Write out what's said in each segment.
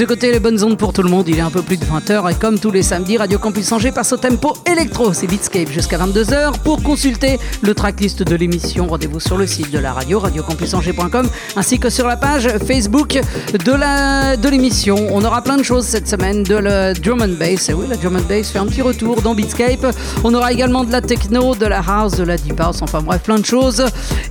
Vous écoutez les bonnes ondes pour tout le monde, il est un peu plus de 20h et comme tous les samedis, Radio Campus Angers passe au tempo électro, c'est Beatscape jusqu'à 22h. Pour consulter le tracklist de l'émission, rendez-vous sur le site de la radio, radiocampusangers.com, ainsi que sur la page Facebook de la de l'émission. On aura plein de choses cette semaine, de la drum and bass, et oui, la drum and bass fait un petit retour dans Beatscape. On aura également de la techno, de la house, de la deep house, enfin bref, plein de choses.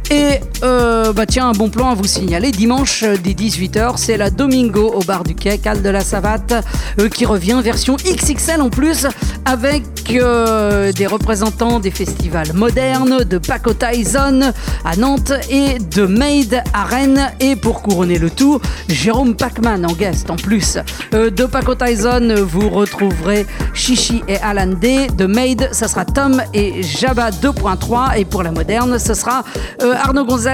Et euh, bah tiens, un bon plan à vous signaler, dimanche dès 18h, c'est la Domingo au bar du Quai, Cal de la Savate, euh, qui revient version XXL en plus, avec euh, des représentants des festivals modernes, de Paco Tyson à Nantes et de Made à Rennes. Et pour couronner le tout, Jérôme Pacman en guest en plus. Euh, de Paco Tyson, vous retrouverez Chichi et Alan D. De Made, ça sera Tom et Jabba 2.3. Et pour la moderne, ce sera euh, Arnaud Gonzalez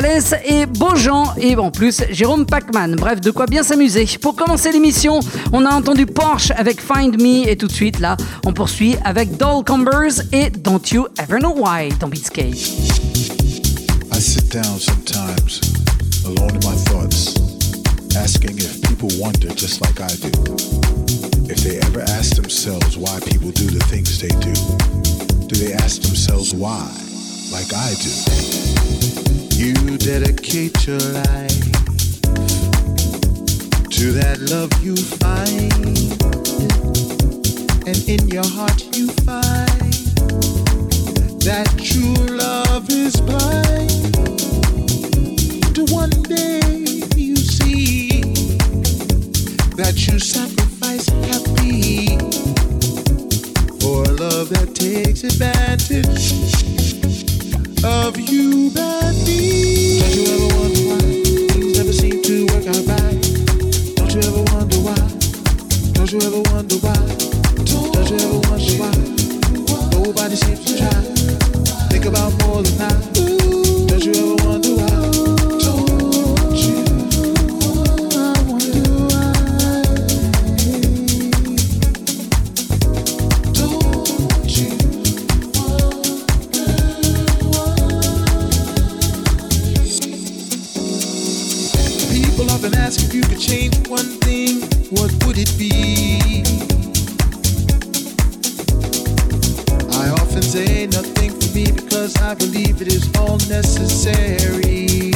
et Beaujean. Et en plus, Jérôme Pacman. Bref, de quoi bien s'amuser. Pour commencer l'émission, on a entendu Porsche avec Find Me. Et tout de suite, là, on poursuit avec Doll Combers et Don't You Ever Know Why dans Beatscape. I sit down sometimes, alone in my thoughts, asking if people wonder just like I do. If they ever ask themselves why people do the things they do, do they ask themselves why, like I do? You dedicate your life to that love you find, and in your heart you find that true love is blind. To one day you see that you sacrifice happy for love that takes advantage of. Don't you ever wonder why things never seem to work out right? Don't you ever wonder why? Don't you ever wonder why? Don't you ever wonder why? Nobody seems to try. Think about more than I. change one thing, what would it be? I often say nothing me because I believe it is all necessary.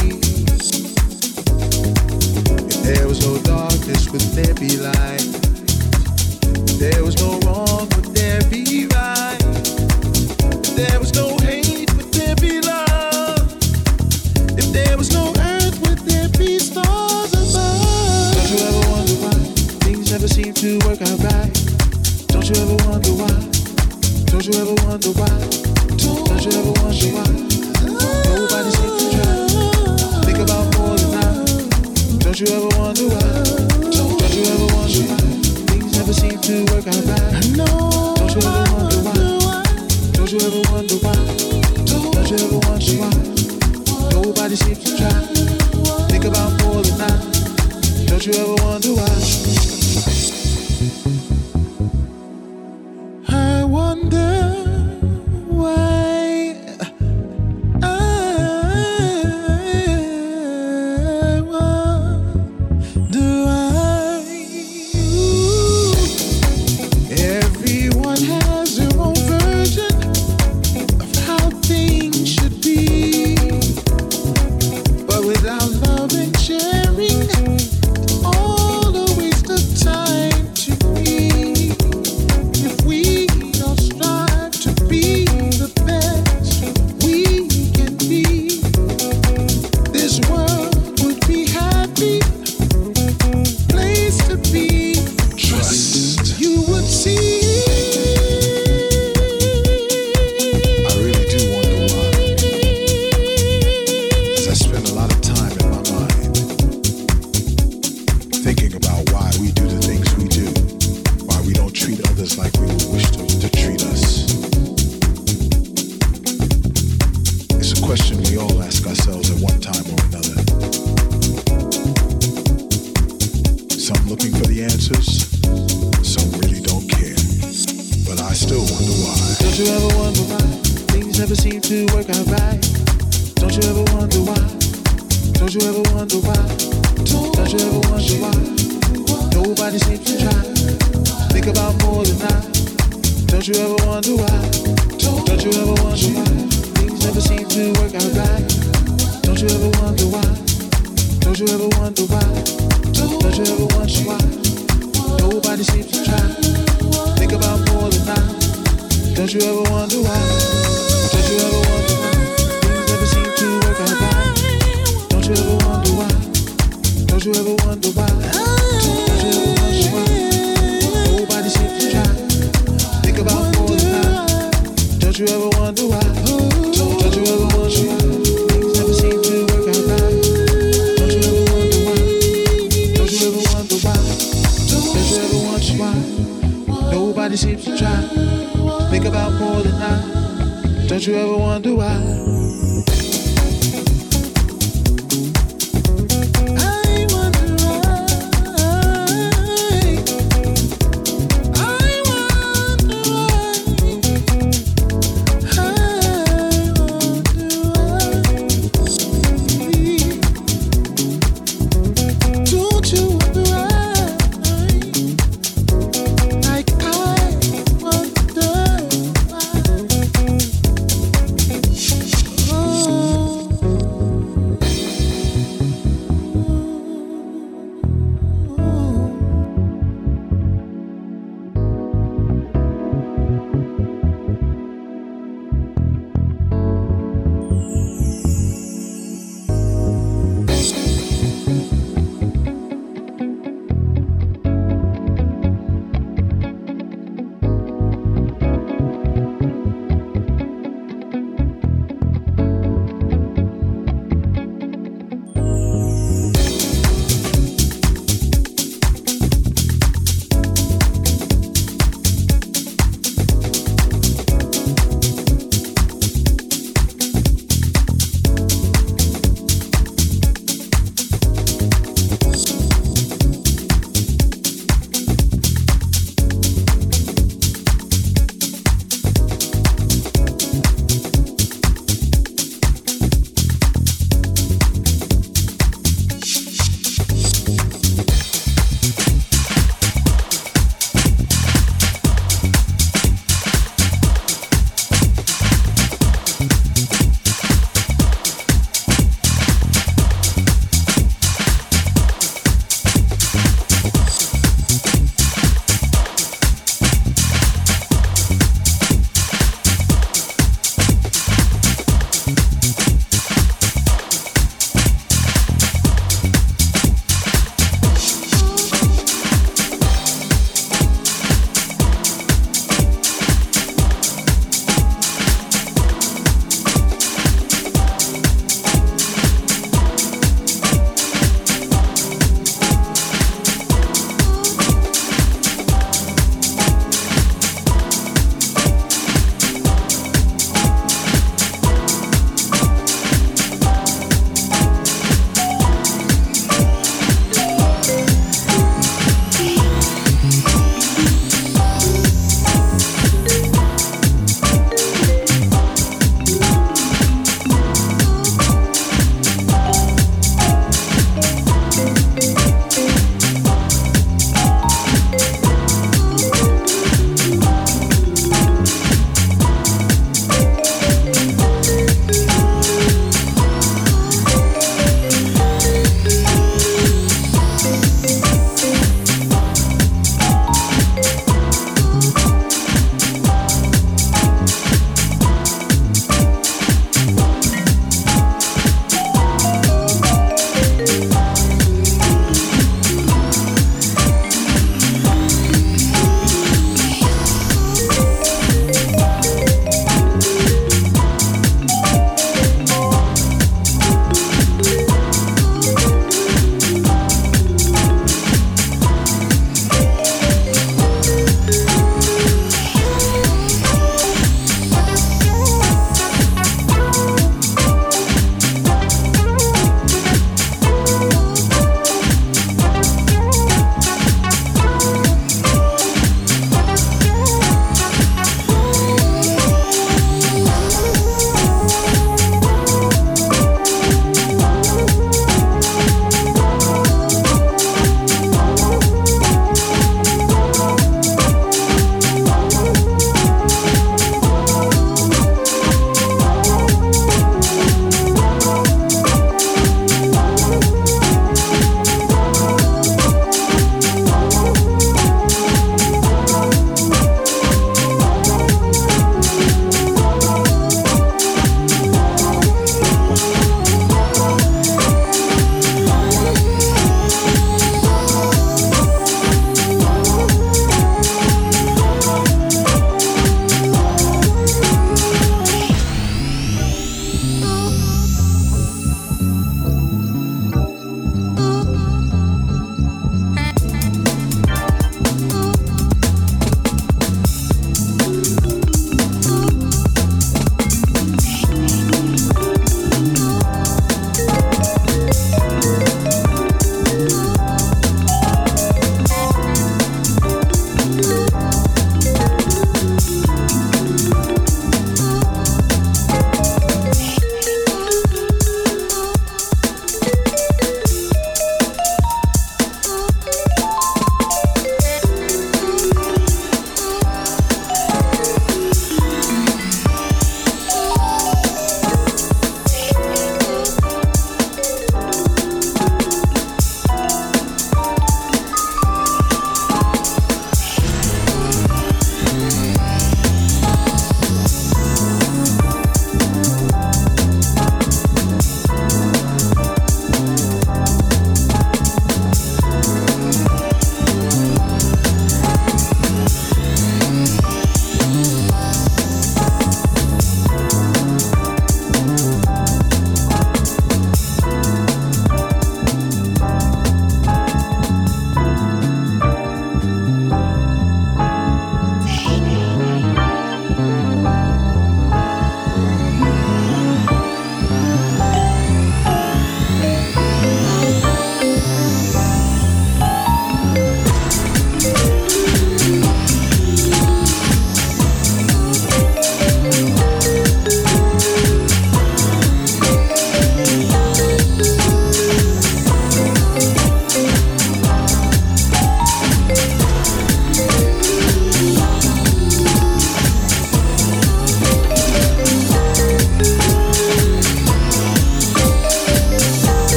If there was no darkness, would there be light? If there was no wrong, would there be right? If there was no you ever wonder why? Don't you ever wonder why? Don't you ever wonder why? Nobody seems to try. Think about more than I. Don't you ever wonder why? Don't you ever wonder why? Things never seem to work out right. Don't you ever wonder why? Don't you ever wonder why? Don't you ever wonder why? Nobody seems to try.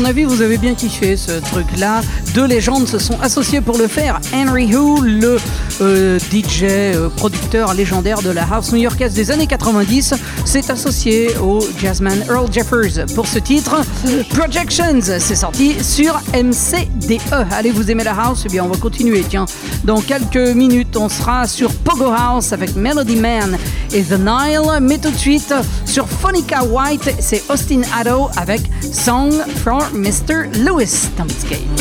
Mon avis, vous avez bien kiffé ce truc-là. Deux légendes se sont associées pour le faire. Henry Hu, le euh, DJ, euh, producteur légendaire de la house new-yorkaise des années 90, s'est associé au jazzman Earl Jeffers pour ce titre. Projections, c'est sorti sur MCDE. Allez, vous aimez la house? Eh bien, on va continuer. Tiens, dans quelques minutes, on sera sur Pogo House avec Melody Man et The Nile. Mais tout de suite, sur Phonica White, c'est Austin Addo avec Song for Mr. Lewis Tomskate.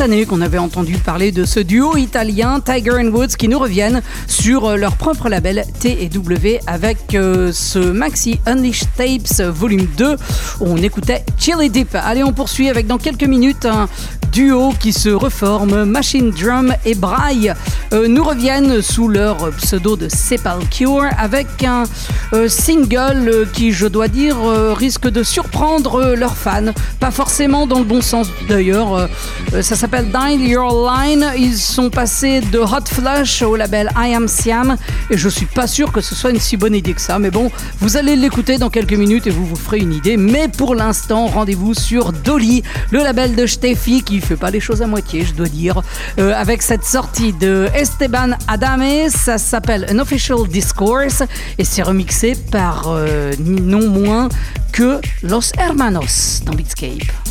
Qu'on avait entendu parler de ce duo italien Tiger and Woods qui nous reviennent sur leur propre label T&W avec euh, ce maxi Unleashed Tapes volume 2 où on écoutait Chili Deep. Allez, on poursuit avec dans quelques minutes un duo qui se reforme, Machine Drum et Braille euh, nous reviennent sous leur pseudo de Sepulture avec un euh, single qui, je dois dire, risque de surprendre leurs fans. Pas forcément dans le bon sens d'ailleurs. ça s'appelle Dial Your Line. Ils sont passés de Hot Flush au label I Am Siam et je suis pas sûr que ce soit une si bonne idée que ça. Mais bon, vous allez l'écouter dans quelques minutes et vous vous ferez une idée. Mais pour l'instant, rendez-vous sur Dolly, le label de Steffi qui fait pas les choses à moitié, je dois dire, euh, avec cette sortie de Esteban Adame. Ça s'appelle An Official Discourse et c'est remixé par euh, non moins Los Hermanos dans Beatscape.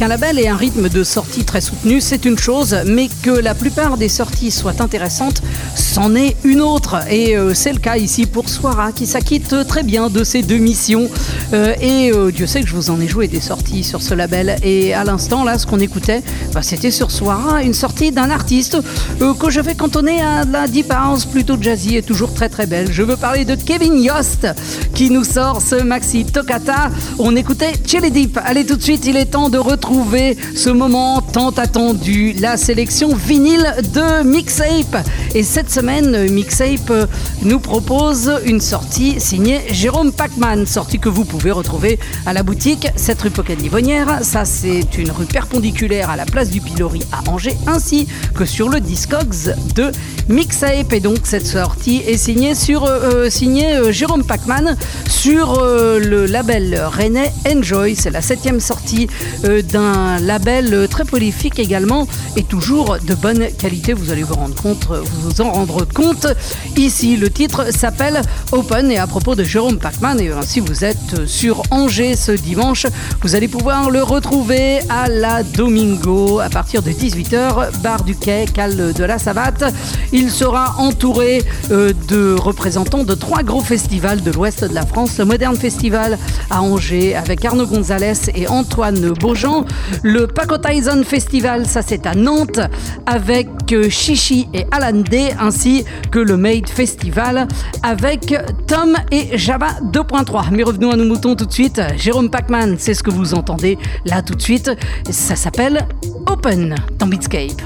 Qu'un label ait un rythme de sortie très soutenu, c'est une chose, mais que la plupart des sorties soient intéressantes, c'en est une autre. Et euh, c'est le cas ici pour Soira, qui s'acquitte très bien de ses deux missions. Euh, et euh, Dieu sait que je vous en ai joué des sorties sur ce label. Et à l'instant, là, ce qu'on écoutait, bah, c'était sur Soira, une sortie d'un artiste que je vais cantonner à la deep house plutôt jazzy et toujours très très belle. Je veux parler de Kevin Yost, qui nous sort ce maxi Tokata. On écoutait Chili Deep. Allez, tout de suite, il est temps de retrouver ce moment tant attendu, la sélection vinyle de Mixape. Et cette semaine, Mixape nous propose une sortie signée Jérôme Pacman, sortie que vous pouvez retrouver à la boutique cette rue Pocket Livonnière. Ça, c'est une rue perpendiculaire à la place du Pilori à Angers, ainsi que sur le Discogs de Mixape. Et donc, cette sortie est signée sur euh, euh, signée euh, Jérôme Pacman sur le label René Enjoy. C'est la septième sortie d'un un label très également et toujours de bonne qualité. Vous allez vous rendre compte, vous en rendre compte. Ici, le titre s'appelle Open et à propos de Jérôme Pacman, et si vous êtes sur Angers ce dimanche, vous allez pouvoir le retrouver à la Domingo à partir de 18h, bar du quai, Cal de la Savate. Il sera entouré euh, de représentants de trois gros festivals de l'ouest de la France. Le Modern Festival à Angers avec Arnaud Gonzalez et Antoine Beaujean. Le Paco Tyson Festival, ça c'est à Nantes, avec euh, Chichi et Alan D, ainsi que le Made Festival avec Tom et Java 2.3. Mais revenons à nos moutons tout de suite. Jérôme Pacman, c'est ce que vous entendez là tout de suite. Ça s'appelle Open dans Beatscape.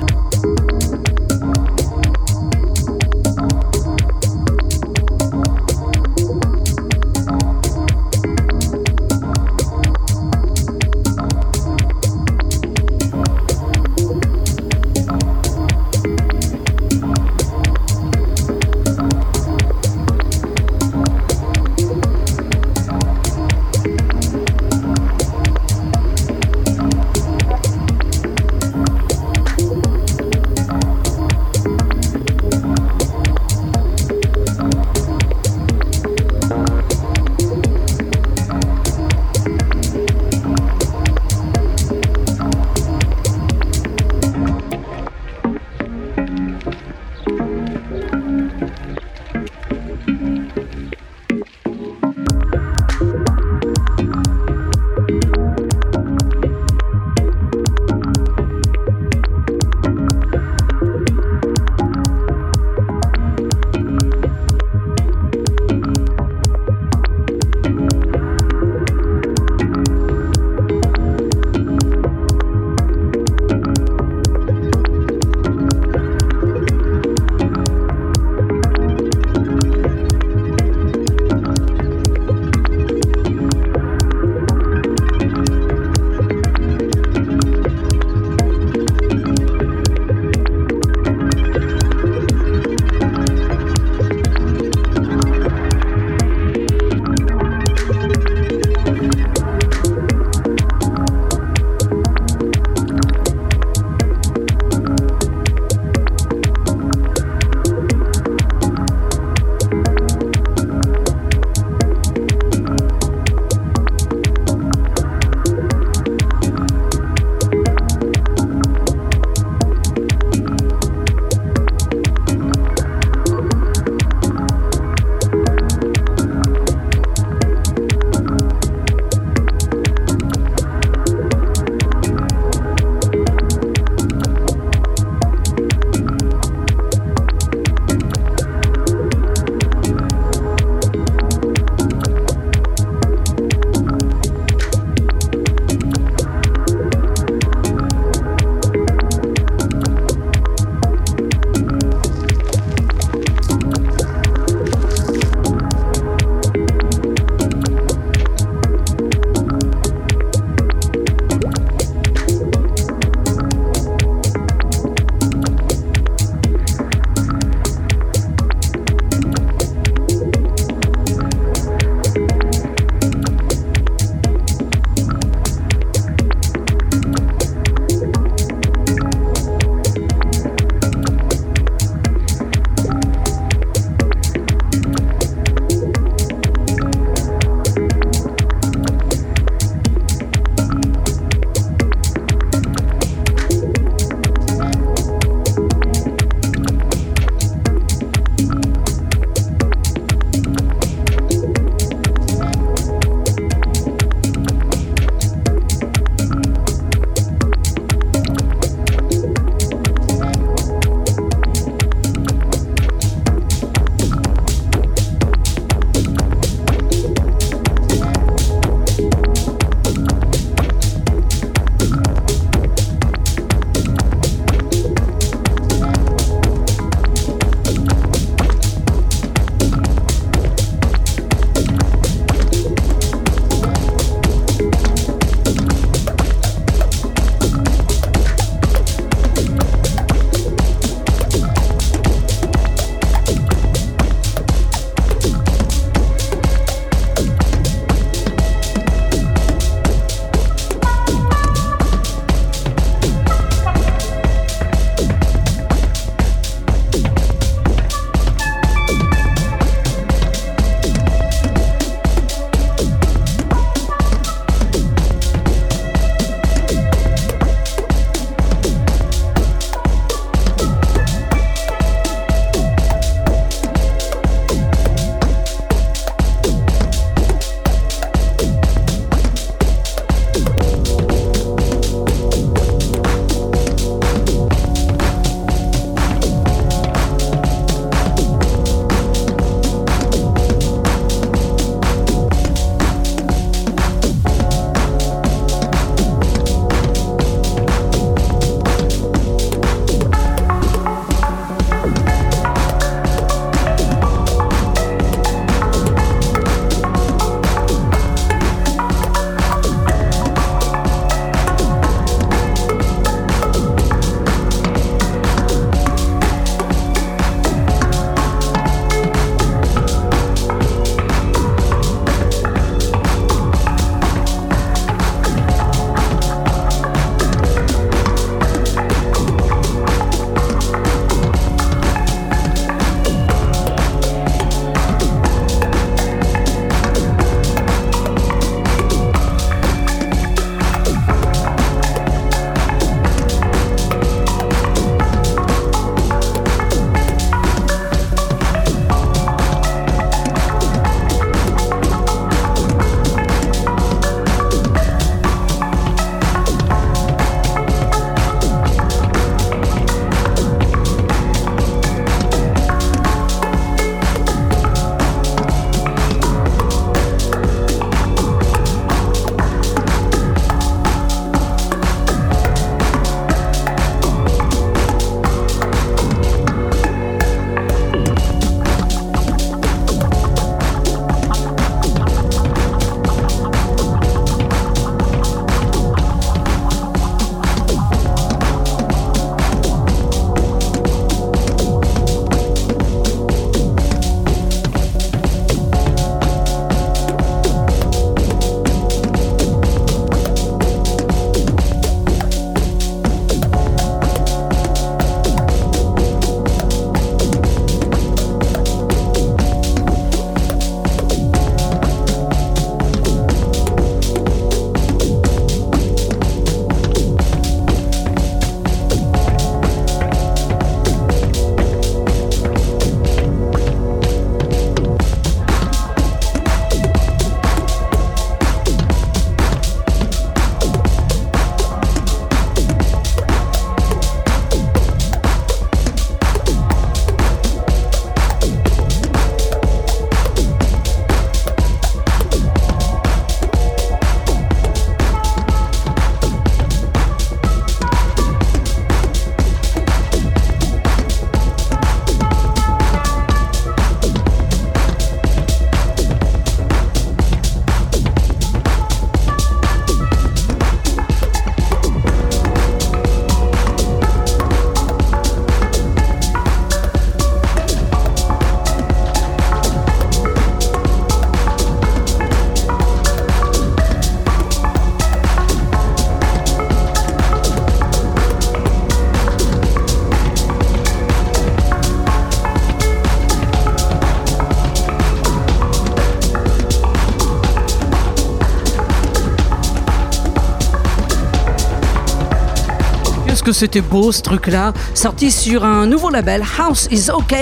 C'était beau ce truc-là, sorti sur un nouveau label, House is OK,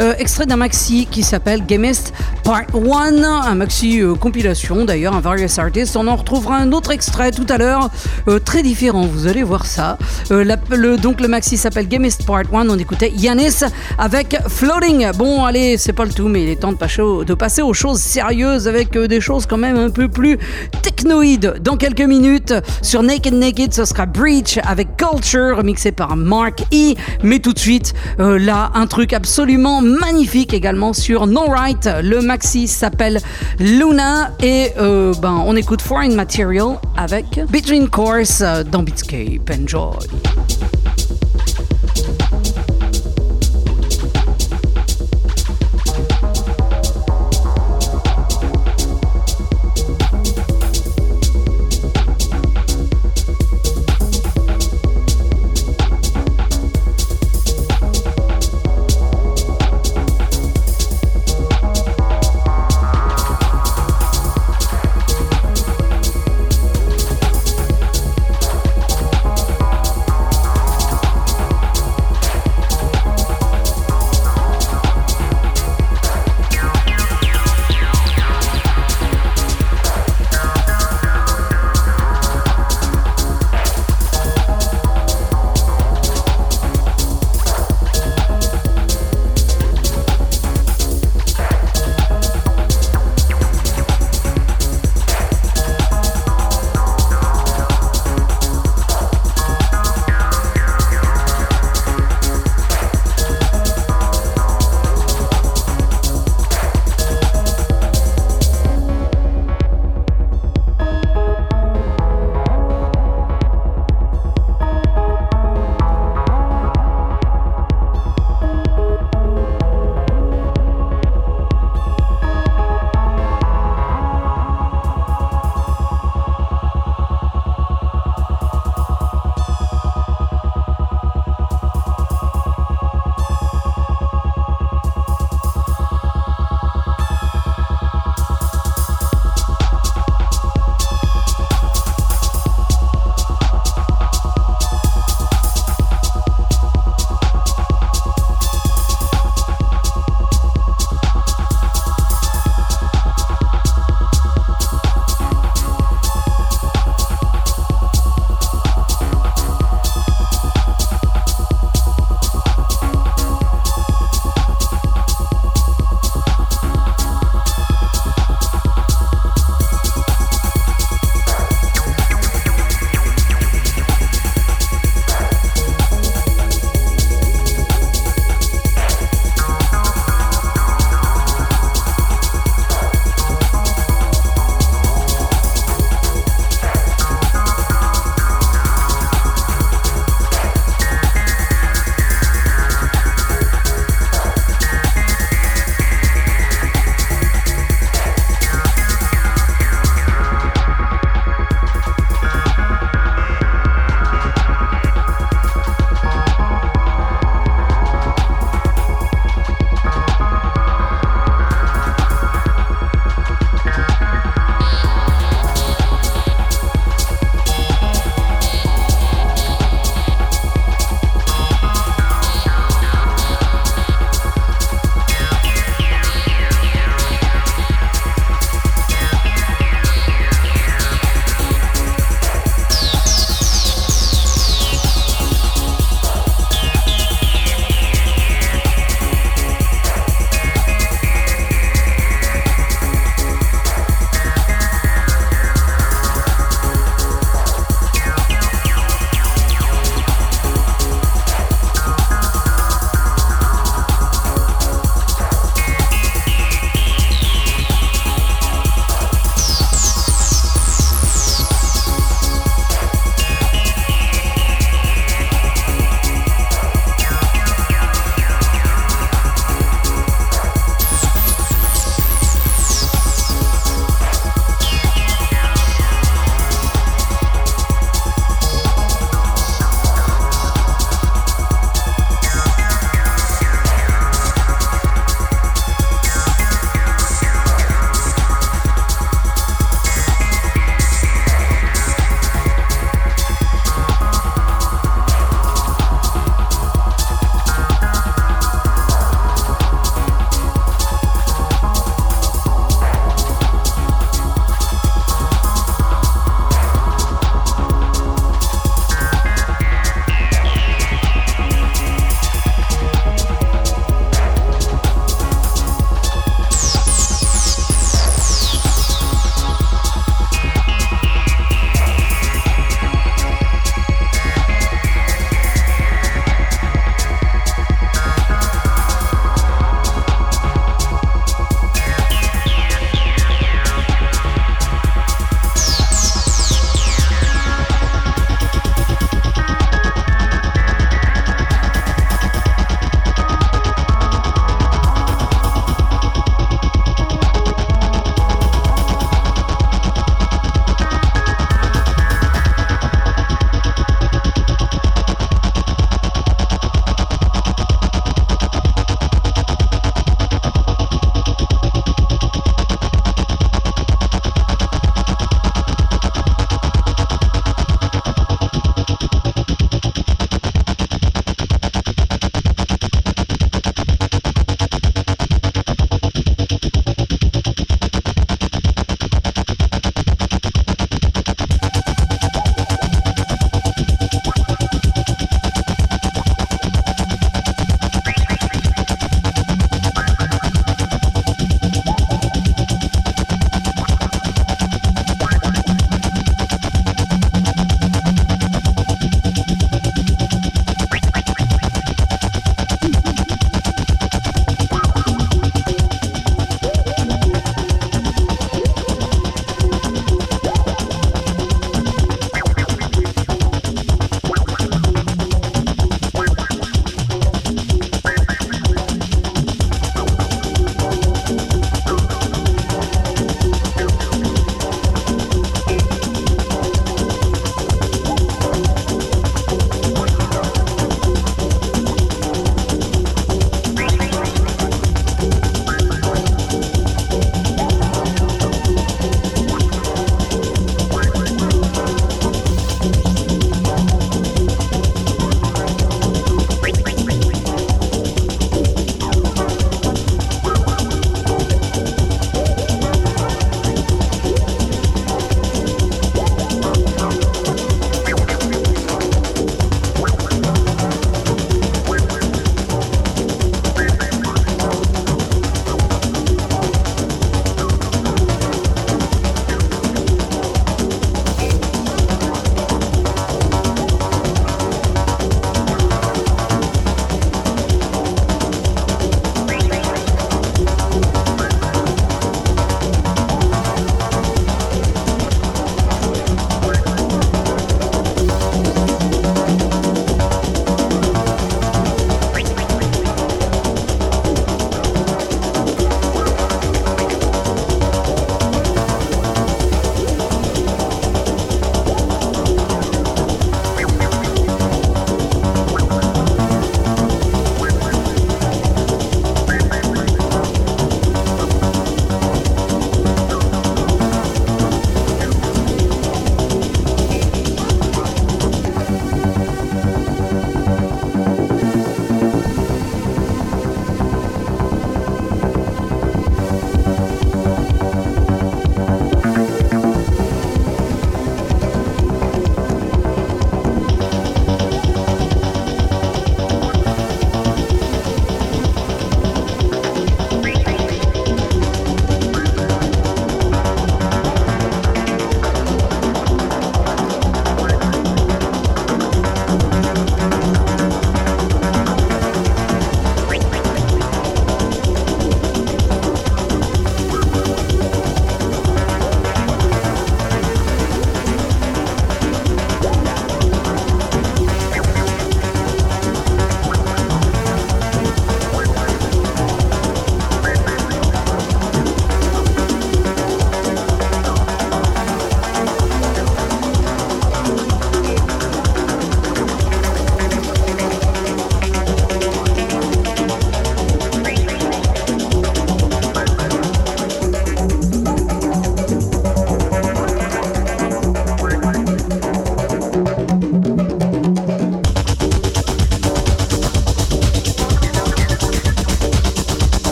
euh, extrait d'un maxi qui s'appelle Gamist Part 1, un maxi euh, compilation d'ailleurs, un Various Artists. On en retrouvera un autre extrait tout à l'heure, euh, très différent, vous allez voir ça. donc le maxi s'appelle Gamist Part 1, on écoutait Yanis avec Floating. Bon, allez, c'est pas le tout, mais il est temps de passer aux choses sérieuses avec des choses quand même un peu plus technoïdes. Dans quelques minutes, sur Naked Naked, ce sera Breach avec Culture, mixé par Mark E. Mais tout de suite, euh, là, un truc absolument magnifique également sur No Right. Le maxi s'appelle Luna et euh, ben, on écoute Foreign Material avec Between Course euh, dans Beatscape. Enjoy.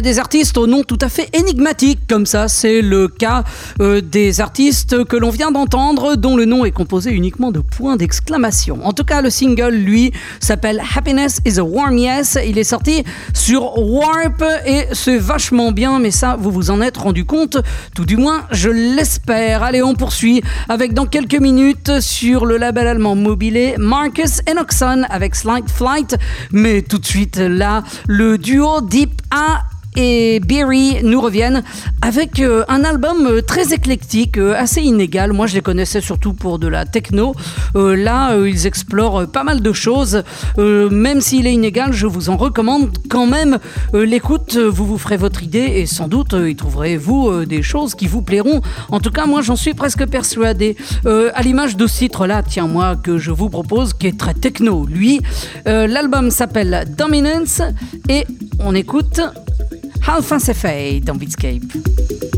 Des artistes au nom tout à fait énigmatique, comme ça, c'est le cas euh, des artistes que l'on vient d'entendre, dont le nom est composé uniquement de points d'exclamation. En tout cas, le single, lui, s'appelle Happiness is a Warm Yes. Il est sorti sur Warp et c'est vachement bien, mais ça, vous vous en êtes rendu compte, tout du moins, je l'espère. Allez, on poursuit avec dans quelques minutes sur le label allemand mobilé Marcus Enoxon avec Slight Flight, mais tout de suite là, le duo Deep A et Beery nous reviennent avec euh, un album euh, très éclectique, euh, assez inégal. Moi, je les connaissais surtout pour de la techno. là, ils explorent pas mal de choses. même s'il est inégal, je vous en recommande quand même l'écoute. Vous vous ferez votre idée et sans doute y trouverez-vous des choses qui vous plairont. En tout cas, moi, j'en suis presque persuadé. à l'image de ce titre-là, tiens, moi, que je vous propose, qui est très techno. Lui, l'album s'appelle Dominance et on écoute Alpha Cefei dans Beatscape.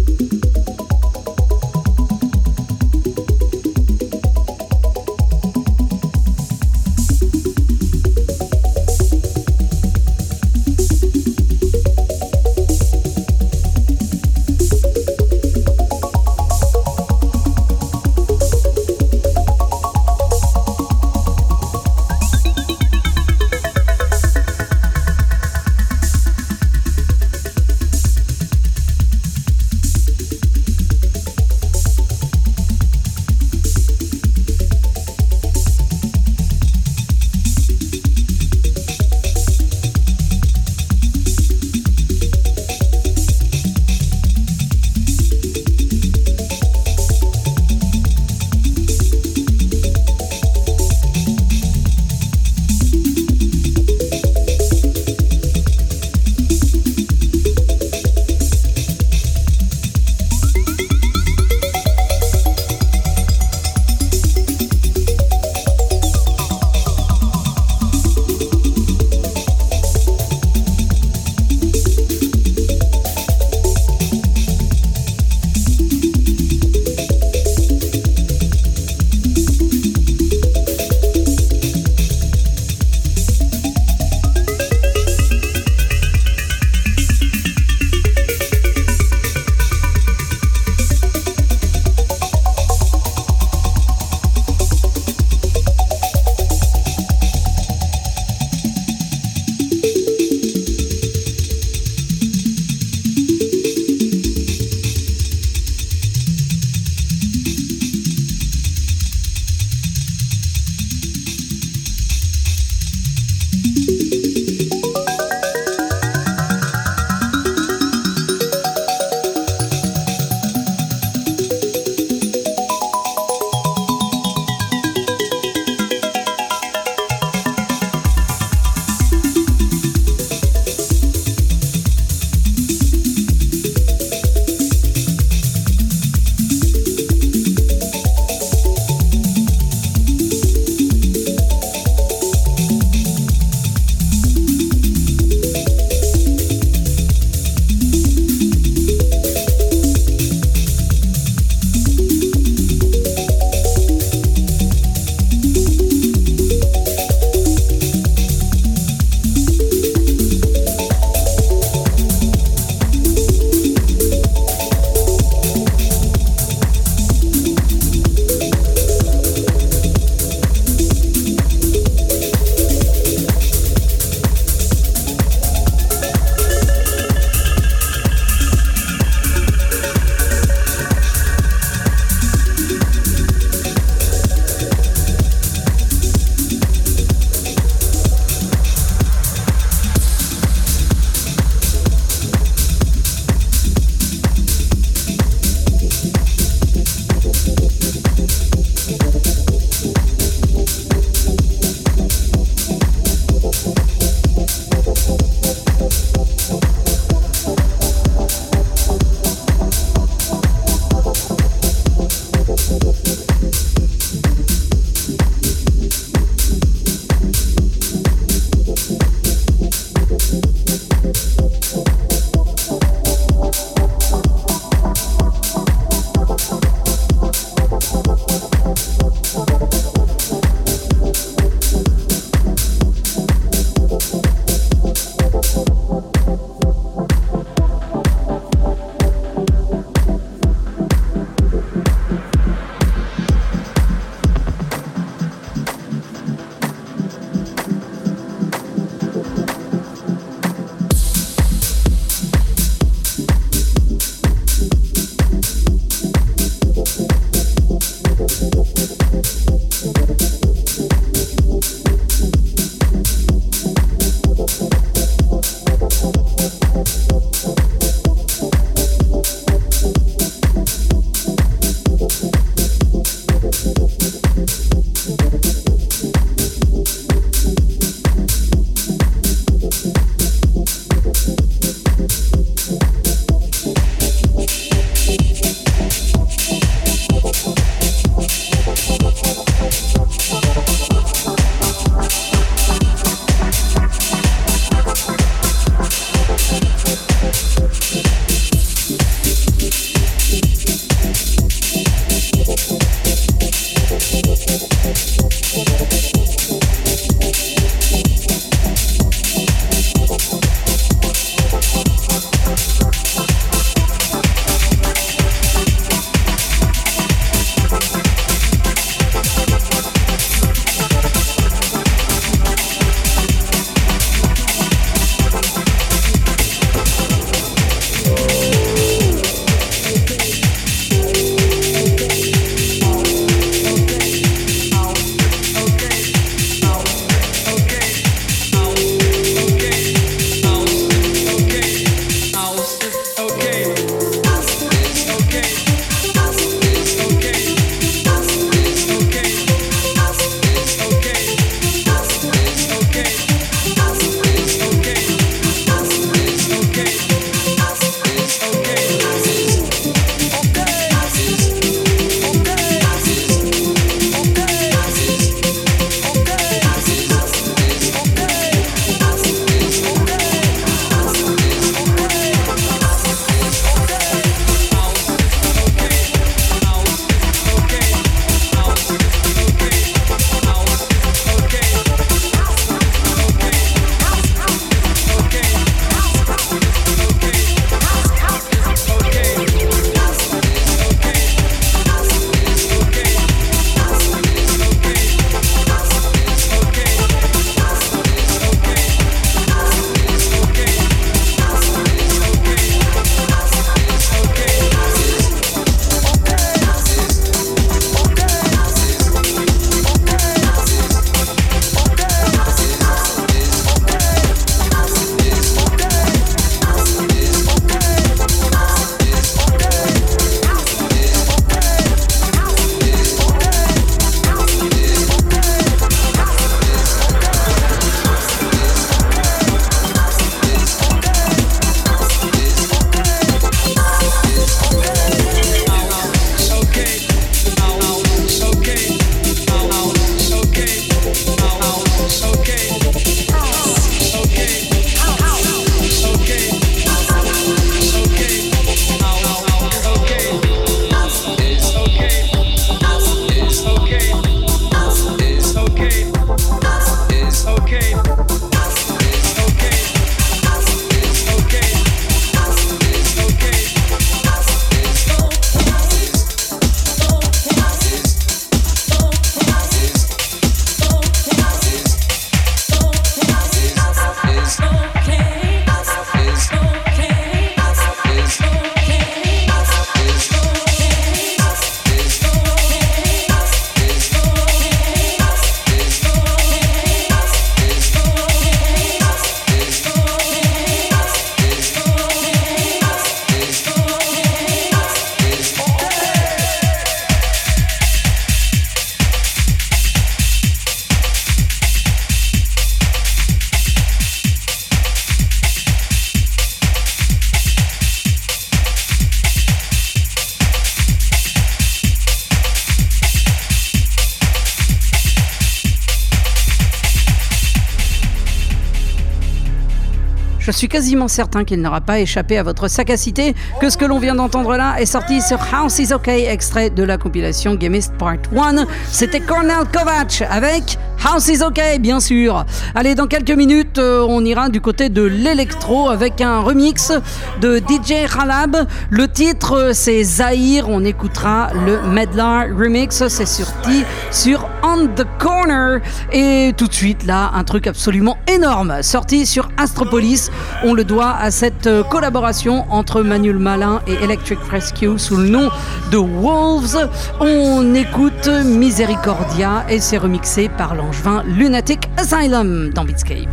Suis quasiment certain qu'il n'aura pas échappé à votre sagacité que ce que l'on vient d'entendre là est sorti sur House is OK, extrait de la compilation Gamist Part 1. C'était Cornel Kovac avec House is OK, bien sûr. Allez, dans quelques minutes, euh, on ira du côté de l'électro avec un remix de DJ Khalab. Le titre, euh, c'est Zahir. On écoutera le Medlar remix. C'est sorti sur On the Corner. Et tout de suite, là, un truc absolument énorme. Sorti sur Astropolis. On le doit à cette euh, collaboration entre Manuel Malin et Electric Rescue sous le nom de Wolves. On écoute Misericordia et c'est remixé par l'angevin Lunatic Asylum dans Beatscape.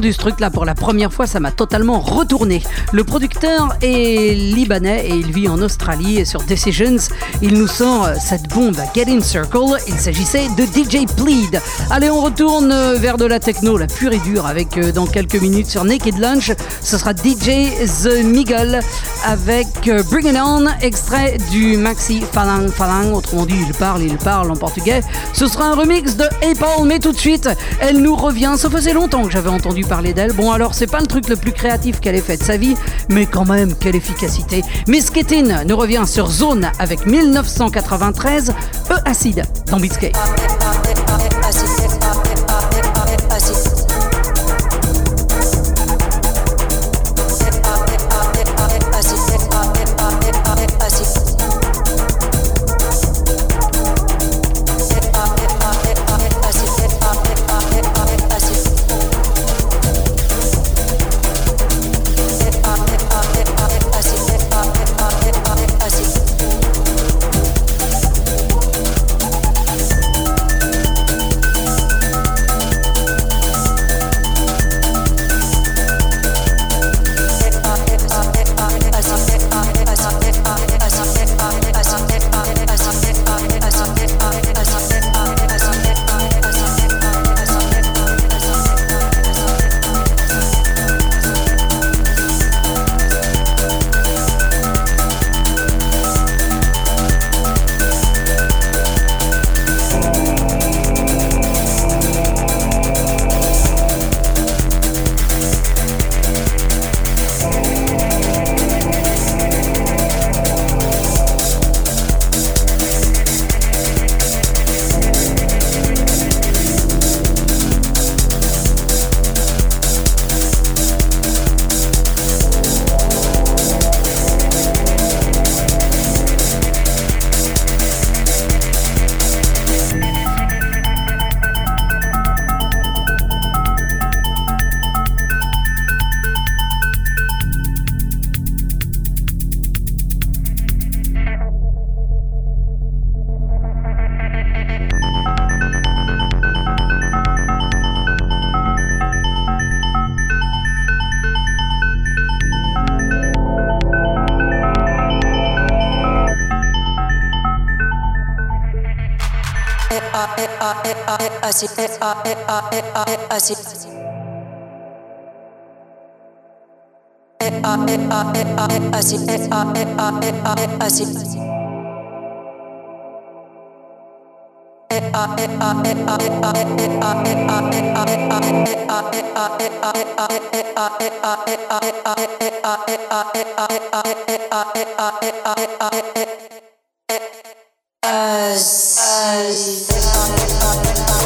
Entendu ce truc là pour la première fois, ça m'a totalement retourné. Le producteur est libanais et il vit en Australie et sur Decisions, il nous sort euh, cette bombe Get in Circle. Il s'agissait de DJ Plead. Allez, on retourne euh, vers de la techno, la pure et dure, avec euh, dans quelques minutes sur Naked Lunch. Ce sera DJ The Miguel avec Bring It On, extrait du maxi Falang Falang. Autrement dit, il parle, il parle en portugais. Ce sera un remix de Apple, mais tout de suite, elle nous revient. Ça faisait longtemps que j'avais entendu parler d'elle. Bon, alors, c'est pas le truc le plus créatif qu'elle ait fait de sa vie, mais quand même, quelle efficacité. Miss Ketin nous revient sur Zone avec 1993, E Acide dans Beatscape. así. As, as, as,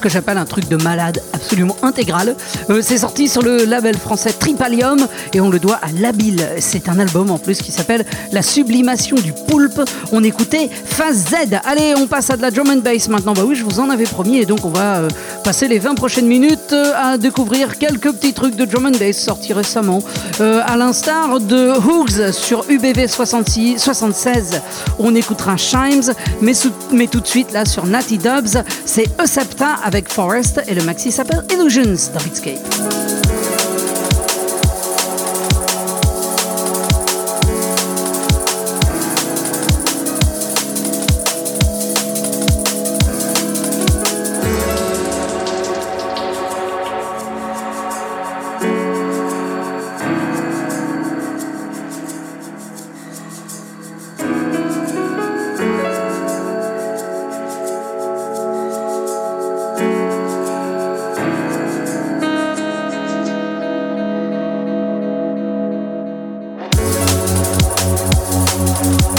que j'appelle un truc de malade absolument intégral. Euh, c'est sorti sur le label français Tripalium et on le doit à Labile. C'est un album en plus qui s'appelle La sublimation du poulpe. On écoutait Phase Z. Allez, on passe à de la drum and bass maintenant. Bah oui, je vous en avais promis et donc on va euh, passer les 20 prochaines minutes euh, à découvrir quelques petits trucs de drum and bass sortis récemment. Euh, à l'instar de Hoogs sur UBV 66, 76, on écoutera Chimes, mais, tout de suite là sur Natty Dubs, c'est Eusepta avec Forest et le maxi s'appelle Illusions dans Beatscape. Thank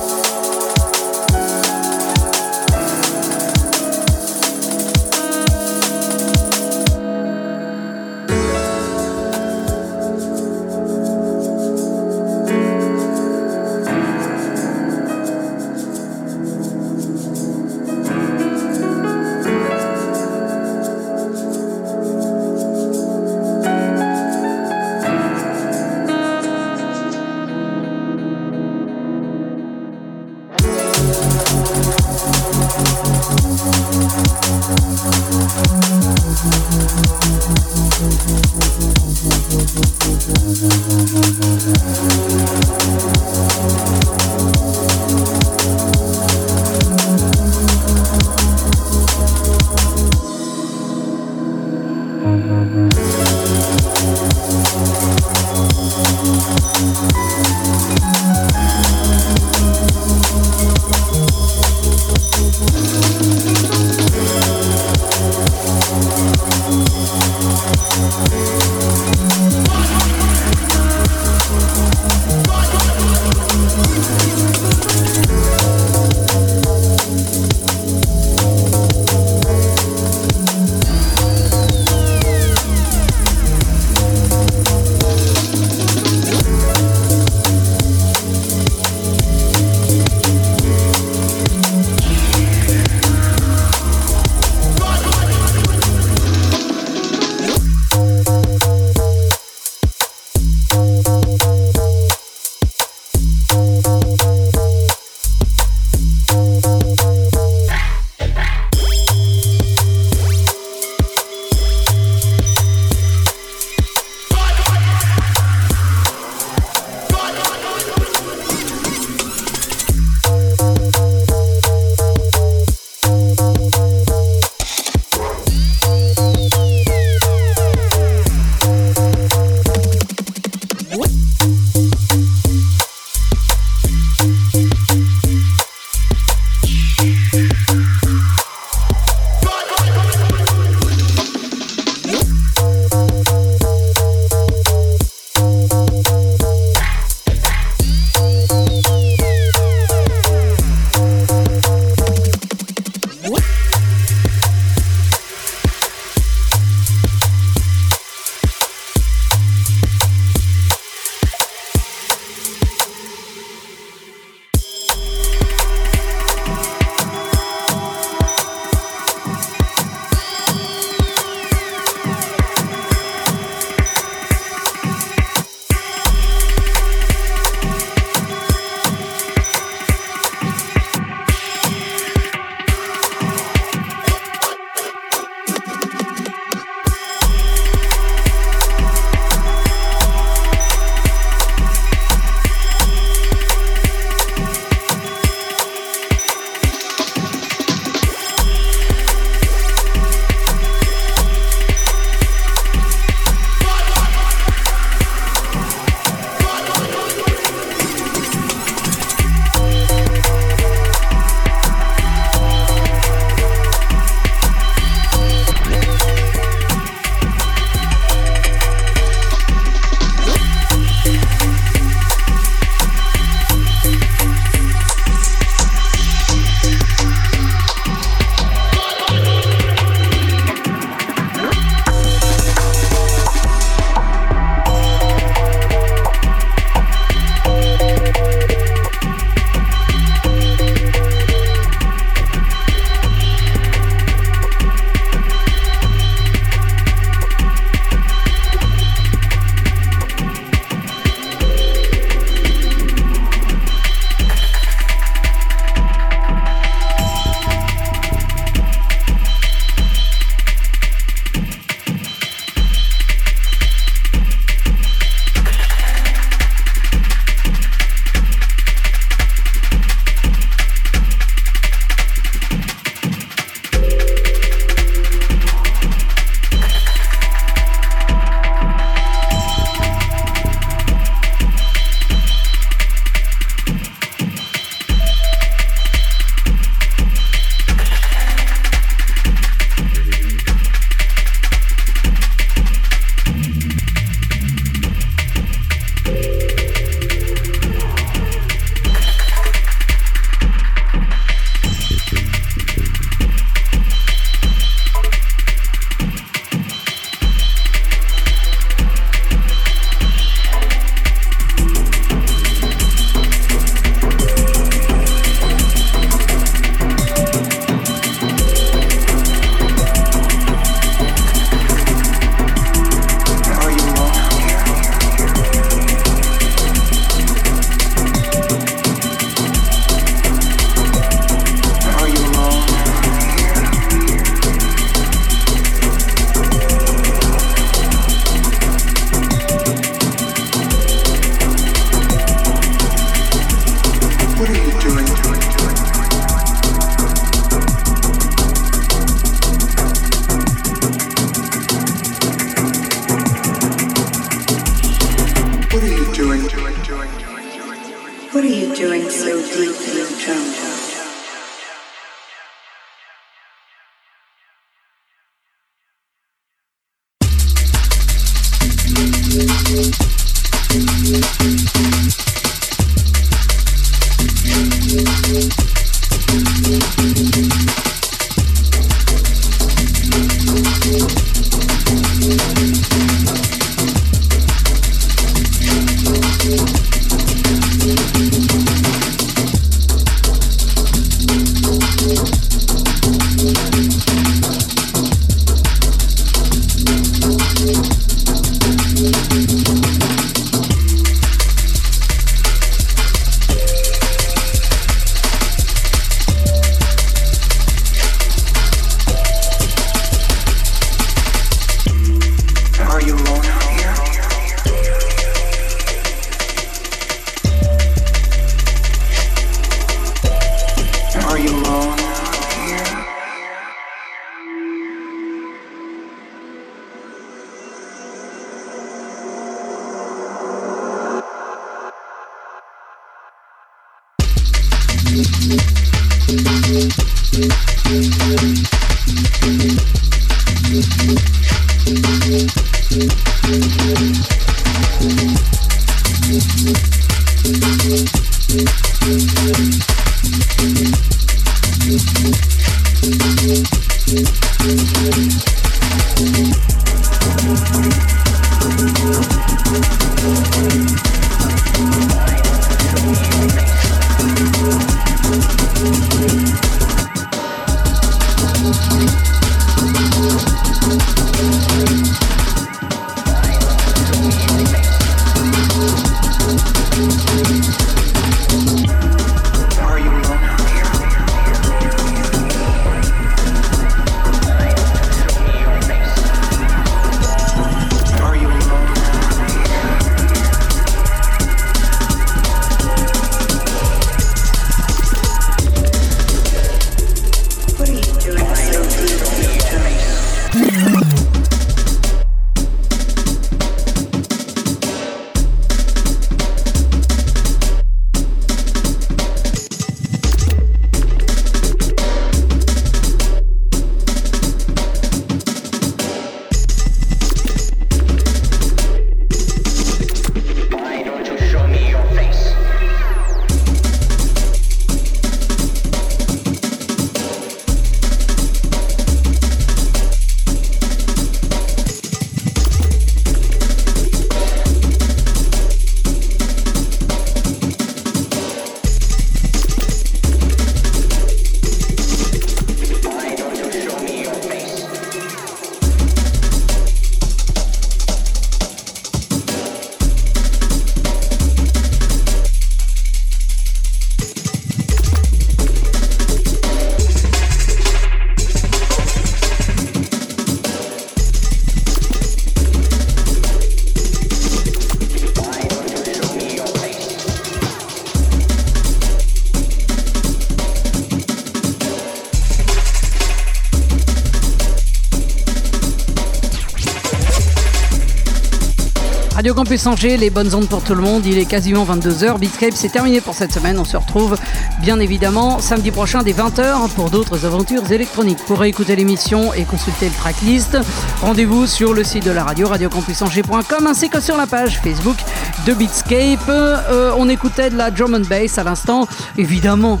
Radio Campus Angers, les bonnes ondes pour tout le monde. Il est quasiment 22h. Beatscape, c'est terminé pour cette semaine. On se retrouve bien évidemment samedi prochain dès 20h pour d'autres aventures électroniques. Pour écouter l'émission et consulter le tracklist, rendez-vous sur le site de la radio, radiocampusangers.com ainsi que sur la page Facebook de Beatscape. Euh, on écoutait de la drum and bass à l'instant, évidemment,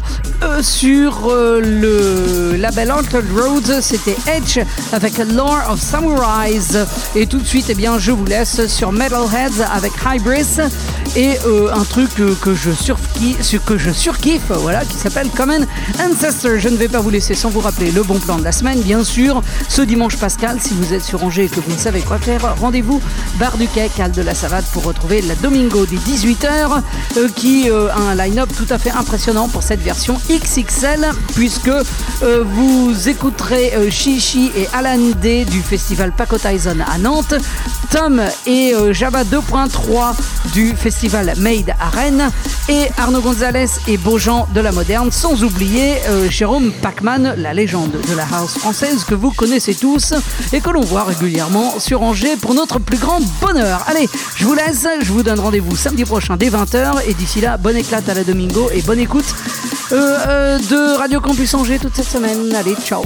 sur euh, le label Altered Roads. C'était Edge avec Lore of Samurais. Et tout de suite, eh bien, je vous laisse sur Metalheads avec Hybris et euh, un truc que je surkiffe, voilà, qui s'appelle Common Ancestor. Je ne vais pas vous laisser sans vous rappeler le bon plan de la semaine, bien sûr. Ce dimanche Pascal, si vous êtes sur Angers et que vous ne savez quoi faire, rendez-vous Bar du Quai, Cal de la Savate pour retrouver la Domingo des 18h, euh, qui euh, a un line-up tout à fait impressionnant pour cette version XXL, puisque vous écouterez Chichi et Alan D du festival Paco Tyson à Nantes, Tom et euh, Java 2.3 du festival Made à Rennes, et Arnaud Gonzalez et Beaujean de la Moderne, sans oublier euh, Jérôme Pacman, la légende de la house française que vous connaissez tous et que l'on voit régulièrement sur Angers pour notre plus grand bonheur. Allez, je vous laisse, je vous donne rendez-vous samedi prochain dès 20h et d'ici là, bonne éclate à la Domingo et bonne écoute euh, de Radio Campus Angers toute cette semaine. Allez, ciao